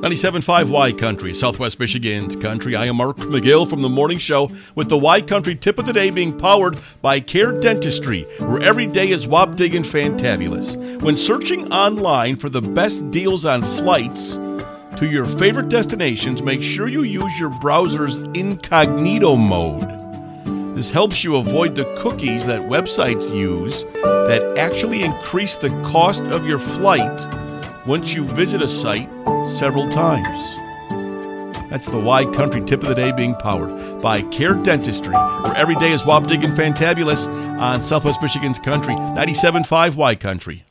97.5 Y Country, Southwest Michigan's country. I am Mark McGill from the morning show with the Y Country tip of the day being powered by Care Dentistry, where every day is wopdig and fantabulous. When searching online for the best deals on flights to your favorite destinations, make sure you use your browser's incognito mode. This helps you avoid the cookies that websites use that actually increase the cost of your flight once you visit a site several times. That's the Y Country tip of the day being powered by Care Dentistry, where every day is wopdig and fantabulous on Southwest Michigan's country. 97.5 Y Country.